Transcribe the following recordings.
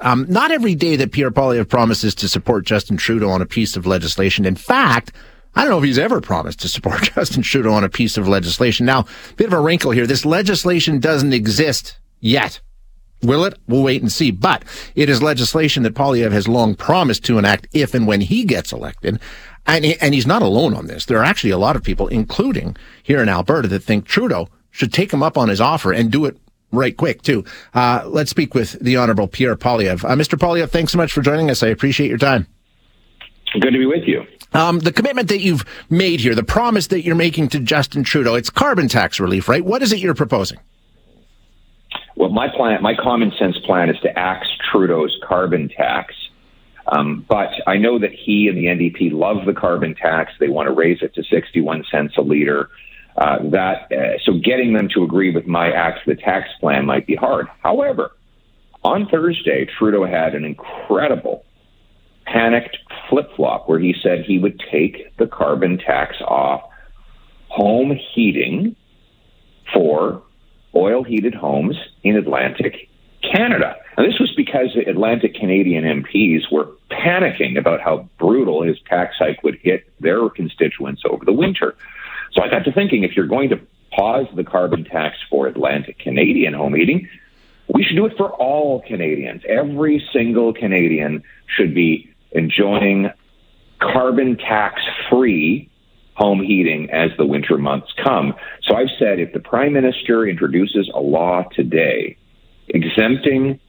Um, not every day that Pierre Poilievre promises to support Justin Trudeau on a piece of legislation. In fact, I don't know if he's ever promised to support Justin Trudeau on a piece of legislation. Now, bit of a wrinkle here. This legislation doesn't exist yet. Will it? We'll wait and see. But it is legislation that Poilievre has long promised to enact if and when he gets elected. And, he, and he's not alone on this. There are actually a lot of people, including here in Alberta, that think Trudeau should take him up on his offer and do it right quick too. Uh, let's speak with the Honorable Pierre Poilievre. Uh, Mr. Poilievre, thanks so much for joining us. I appreciate your time. Good to be with you. Um, the commitment that you've made here, the promise that you're making to Justin Trudeau, it's carbon tax relief, right? What is it you're proposing? Well, my plan, my common sense plan is to axe Trudeau's carbon tax. Um, but I know that he and the NDP love the carbon tax. They want to raise it to 61 cents a liter. Uh, that uh, so getting them to agree with my axe the tax plan might be hard. However, on Thursday, Trudeau had an incredible panicked flip flop where he said he would take the carbon tax off home heating for oil heated homes in Atlantic Canada. And this was because the Atlantic Canadian MPs were panicking about how brutal his tax hike would hit their constituents over the winter. So I got to thinking if you're going to pause the carbon tax for Atlantic Canadian home heating, we should do it for all Canadians. Every single Canadian should be enjoying carbon tax free home heating as the winter months come. So I've said if the Prime Minister introduces a law today exempting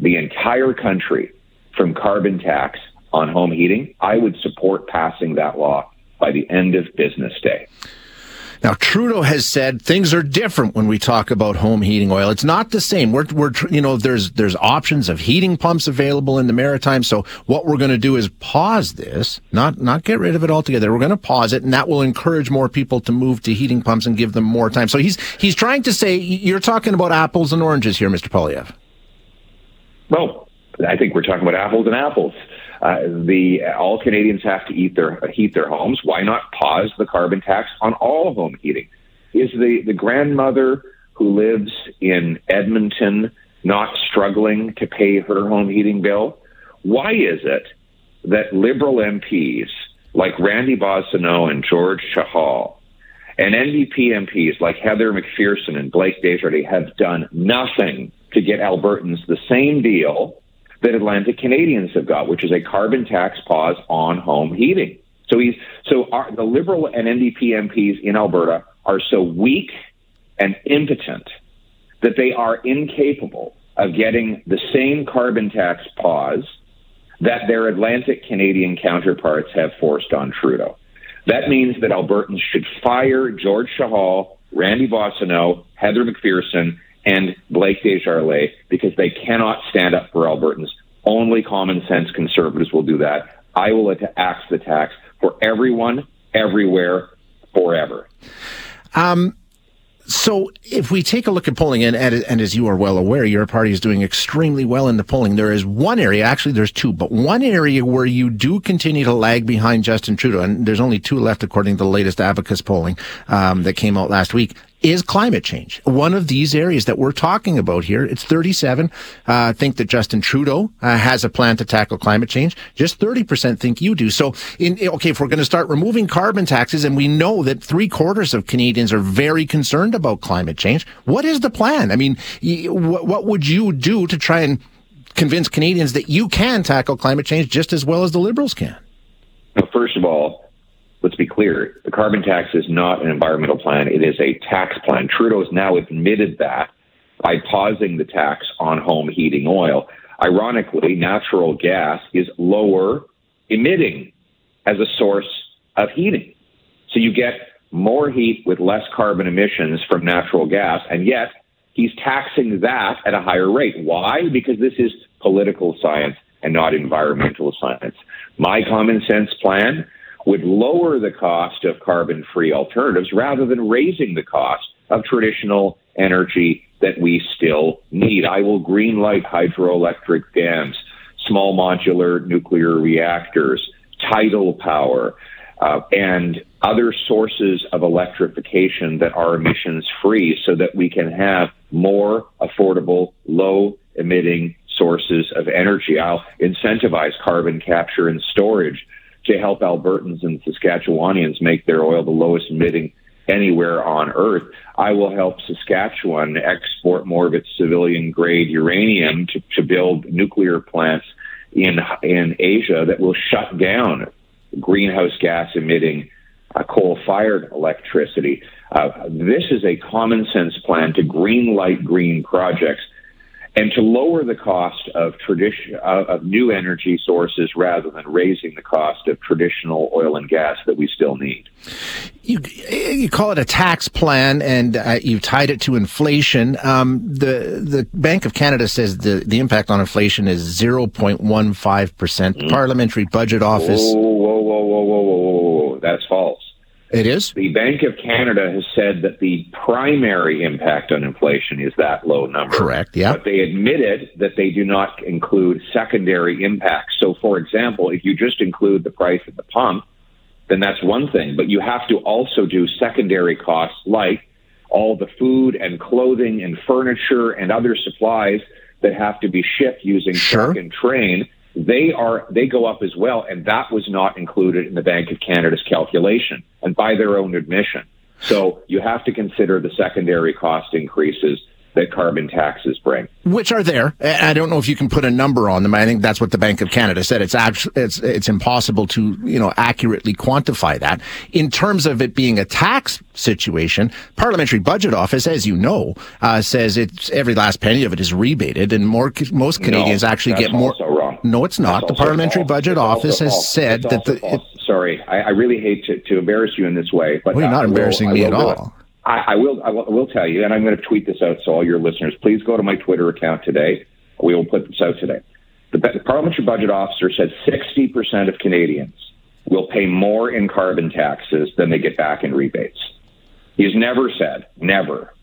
the entire country from carbon tax on home heating, I would support passing that law by the end of business day. Now, Trudeau has said things are different when we talk about home heating oil. It's not the same. We're, we're, you know, there's, there's options of heating pumps available in the maritime. So what we're going to do is pause this, not, not get rid of it altogether. We're going to pause it and that will encourage more people to move to heating pumps and give them more time. So he's, he's trying to say, you're talking about apples and oranges here, Mr. Poilievre. Well, I think we're talking about apples and apples. Uh, the all Canadians have to eat their heat their homes. Why not pause the carbon tax on all home heating? Is the the grandmother who lives in Edmonton not struggling to pay her home heating bill? Why is it that Liberal MPs like Randy Boissonnault and George Chahal and NDP MPs like Heather McPherson and Blake Desjarlais have done nothing to get Albertans the same deal that Atlantic Canadians have got, which is a carbon tax pause on home heating. So he's so our, the Liberal and NDP MPs in Alberta are so weak and impotent that they are incapable of getting the same carbon tax pause that their Atlantic Canadian counterparts have forced on Trudeau. That means that Albertans should fire George Chahal, Randy Boissonnault, Heather McPherson, and Blake Desjarlais because they cannot stand up for Albertans. Only common sense conservatives will do that. I will axe the tax for everyone, everywhere, forever. Um, so if we take a look at polling, and, and, and, as you are well aware, your party is doing extremely well in the polling. There is one area, actually there's two, but one area where you do continue to lag behind Justin Trudeau, and there's only two left according to the latest Abacus polling um, that came out last week is climate change. One of these areas that we're talking about here, it's 37, uh, think that Justin Trudeau uh, has a plan to tackle climate change. Just 30% think you do. So, in, okay, if we're going to start removing carbon taxes, and we know that three quarters of Canadians are very concerned about climate change, what is the plan? I mean, what would you do to try and convince Canadians that you can tackle climate change just as well as the Liberals can? Well, first of all, let's be clear the carbon tax is not an environmental plan, it is a tax plan. Trudeau has now admitted that by pausing the tax on home heating oil. Ironically, natural gas is lower emitting as a source of heating. So you get more heat with less carbon emissions from natural gas, and yet he's taxing that at a higher rate. Why? Because this is political science and not environmental science. My common sense plan would lower the cost of carbon free alternatives rather than raising the cost of traditional energy that we still need. I will greenlight hydroelectric dams, small modular nuclear reactors, tidal power, uh, and other sources of electrification that are emissions free so that we can have more affordable, low emitting sources of energy. I'll incentivize carbon capture and storage to help Albertans and Saskatchewanians make their oil the lowest emitting anywhere on earth. I will help Saskatchewan export more of its civilian grade uranium to, to build nuclear plants in in Asia that will shut down greenhouse gas emitting uh, coal fired electricity. Uh, this is a common sense plan to green light green projects and to lower the cost of tradition uh, of new energy sources rather than raising the cost of traditional oil and gas that we still need. You, you call it a tax plan, and uh, you've tied it to inflation. Um, the the Bank of Canada says the, the impact on inflation is zero point one five percent. Mm. Parliamentary Budget Office. Whoa, whoa, whoa, whoa, whoa, whoa, whoa! That's false. It is? The Bank of Canada has said that the primary impact on inflation is that low number. Correct, yeah. But they admitted that they do not include secondary impacts. So, for example, if you just include the price at the pump, then that's one thing. But you have to also do secondary costs like all the food and clothing and furniture and other supplies that have to be shipped using sure. truck and train they are they go up as well, and that was not included in the Bank of Canada's calculation, and by their own admission. So you have to consider the secondary cost increases that carbon taxes bring. Which are there. I don't know if you can put a number on them. I think that's what the Bank of Canada said. It's actually, it's, it's impossible to, you know, accurately quantify that. In terms of it being a tax situation, Parliamentary Budget Office, as you know, uh, says it's every last penny of it is rebated and more, most Canadians no, actually get more. No, it's not. The Parliamentary false. Budget Office has false. said that the. It, Sorry, I, I, really hate to, to embarrass you in this way, but well, you're not embarrassing will, me at all. I, I, will, I will. Tell you, and I'm going to tweet this out so all your listeners, please go to my Twitter account today. We will put this out today. The, the parliamentary budget officer said 60% of Canadians will pay more in carbon taxes than they get back in rebates. He's never said, never,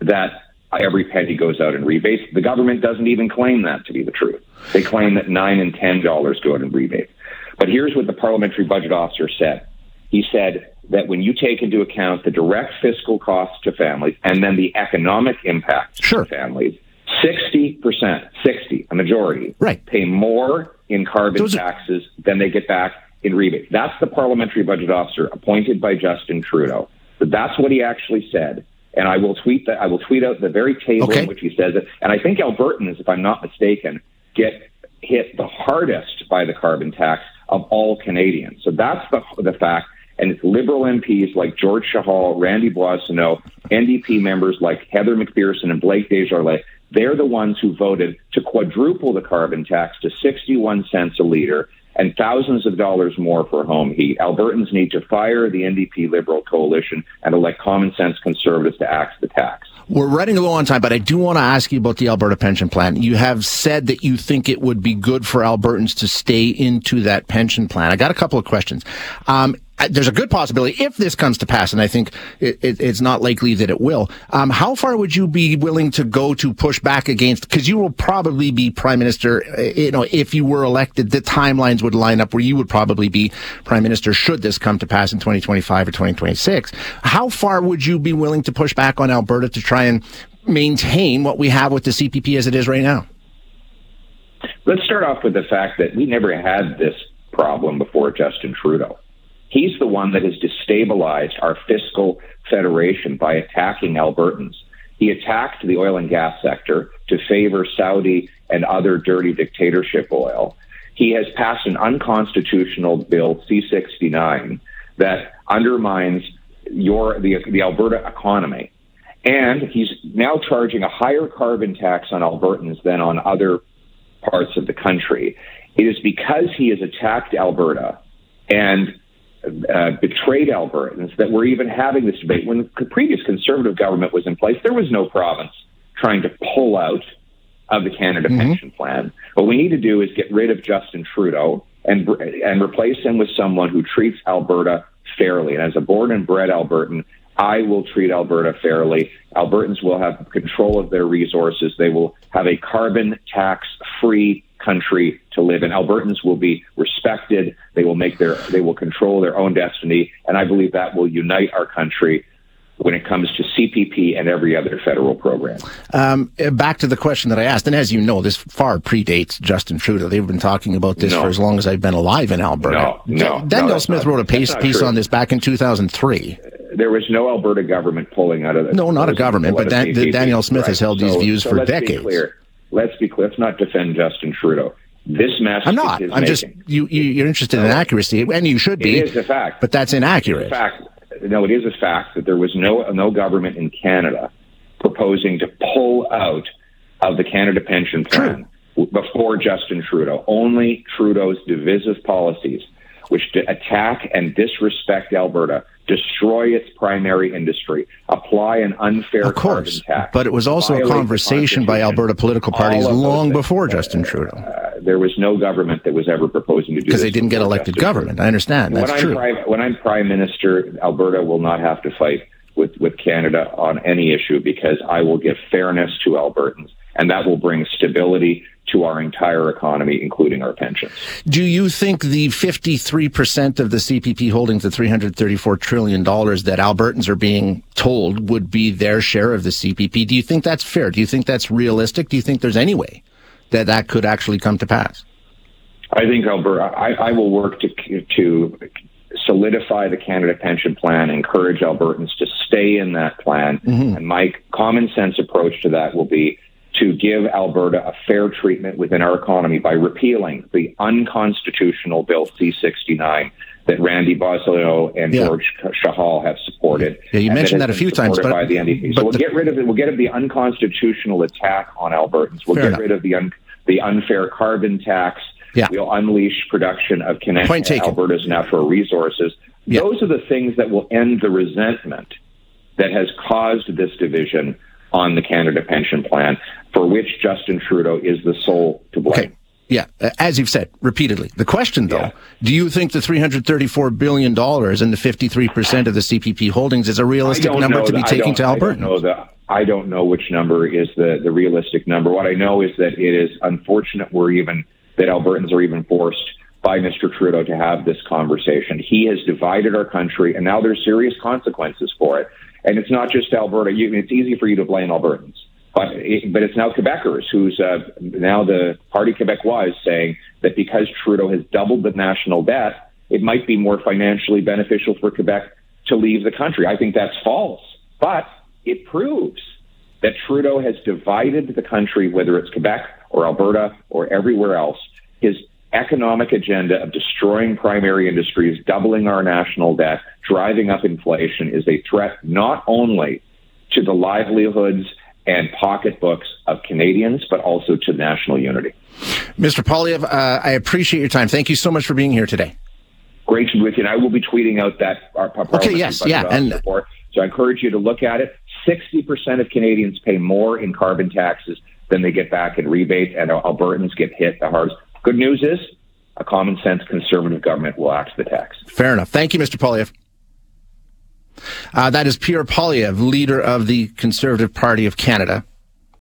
that every penny goes out in rebates. The government doesn't even claim that to be the truth. They claim that nine and ten dollars go out in rebates. But here's what the parliamentary budget officer said. He said that when you take into account the direct fiscal costs to families and then the economic impact sure. to families, 60%, 60, a majority, right. pay more in carbon Those taxes are- than they get back in rebates. That's the parliamentary budget officer appointed by Justin Trudeau. That's what he actually said and I will tweet that. I will tweet out the very table okay. in which he says it. And I think Albertans, if I'm not mistaken, get hit the hardest by the carbon tax of all Canadians. So that's the the fact. And it's Liberal MPs like George Chahal, Randy Boissonnault, NDP members like Heather McPherson and Blake Desjarlais. They're the ones who voted to quadruple the carbon tax to 61 cents a liter and thousands of dollars more for home heat. Albertans need to fire the NDP Liberal coalition and elect common sense conservatives to axe the tax. We're running a low on time, but I do want to ask you about the Alberta pension plan. You have said that you think it would be good for Albertans to stay into that pension plan. I got a couple of questions. Um, there's a good possibility if this comes to pass, and I think it, it, it's not likely that it will. Um, how far would you be willing to go to push back against? Because you will probably be prime minister. Uh, you know, if you were elected, the timelines would line up where you would probably be prime minister should this come to pass in 2025 or 2026. How far would you be willing to push back on Alberta to try and maintain what we have with the CPP as it is right now? Let's start off with the fact that we never had this problem before Justin Trudeau. One that has destabilized our fiscal federation by attacking Albertans. He attacked the oil and gas sector to favor Saudi and other dirty dictatorship oil. He has passed an unconstitutional bill, C69, that undermines your the, the Alberta economy. And he's now charging a higher carbon tax on Albertans than on other parts of the country. It is because he has attacked Alberta and uh, betrayed Albertans that we're even having this debate. When the previous conservative government was in place, there was no province trying to pull out of the Canada mm-hmm. Pension Plan. What we need to do is get rid of Justin Trudeau and and replace him with someone who treats Alberta fairly. And as a born and bred Albertan, I will treat Alberta fairly. Albertans will have control of their resources. They will have a carbon tax free country to live in. Albertans will be respected. They will make their, they will control their own destiny. And I believe that will unite our country when it comes to CPP and every other federal program. Um, back to the question that I asked, and as you know, this far predates Justin Trudeau. They've been talking about this No. for as long as I've been alive in Alberta. No, no, no, Daniel Smith not- wrote a piece, piece on this back in 2003. There was no Alberta government pulling out of it. No, not a government, but Dan- Daniel Smith has held these views for let's decades. Let's be clear. Let's not defend Justin Trudeau. This mess. I'm not. I'm just making. you, you. You're interested in accuracy, and you should be. It is a fact. but that's inaccurate. In fact, no, it is a fact that there was no no government in Canada proposing to pull out of the Canada Pension Plan w- before Justin Trudeau. Only Trudeau's divisive policies, which attack and disrespect Alberta, destroy its primary industry, apply an unfair Of course, carbon tax, but it was also a conversation by Alberta political parties long things. before Justin Trudeau, Uh, there was no government that was ever proposing to do because they didn't get elected Justin Trudeau. government. I understand. That's when true. I'm prime, when I'm prime minister, Alberta will not have to fight with with Canada on any issue because I will give fairness to Albertans, and that will bring stability to our entire economy, including our pensions. Do you think the 53% of the CPP holdings, the $334 trillion that Albertans are being told would be their share of the CPP, do you think that's fair? Do you think that's realistic? Do you think there's any way that that could actually come to pass? I think Alberta. I, I will work to to solidify the Canada Pension Plan, encourage Albertans to stay in that plan, mm-hmm. and my common sense approach to that will be to give Alberta a fair treatment within our economy by repealing the unconstitutional Bill C-69 that Randy Boissonnault and Yeah. George Chahal have supported. Yeah, you mentioned has that a few times, but- by the NDP. So we'll the- get rid of it. We'll get rid of the unconstitutional attack on Albertans. We'll get enough. rid of the un, the unfair carbon tax. Yeah. We'll unleash production of taken. Alberta's natural resources. Yeah. Those are the things that will end the resentment that has caused this division on the Canada Pension Plan, for which Justin Trudeau is the sole to blame. Okay. Yeah, uh, as you've said repeatedly. The question, though, Yeah. do you think the $334 billion and the 53% of the CPP holdings is a realistic number to be I taking to I don't Alberta? know the. I don't know which number is the, the realistic number. What I know is that it is unfortunate we're even that Albertans are even forced by Mr. Trudeau to have this conversation. He has divided our country, and now there's serious consequences for it. And it's not just Alberta. You, it's easy for you to blame Albertans, but it, but it's now Quebecers who's uh, now the Parti Québécois is saying that because Trudeau has doubled the national debt, it might be more financially beneficial for Quebec to leave the country. I think that's false, but it proves that Trudeau has divided the country, whether it's Quebec or Alberta or everywhere else. His economic agenda of destroying primary industries, doubling our national debt, driving up inflation is a threat not only to the livelihoods and pocketbooks of Canadians, but also to national unity. Mr. Poilievre, uh, I appreciate your time. Thank you so much for being here today. Great to be with you. And I will be tweeting out that our parliamentary yes, yeah, and- report. So I encourage you to look at it. 60% of Canadians pay more in carbon taxes than they get back in rebate, and Albertans get hit the hardest. Good news is a common sense conservative government will axe the tax. Fair enough. Thank you, Mr. Poilievre. Uh, that is Pierre Poilievre, leader of the Conservative Party of Canada.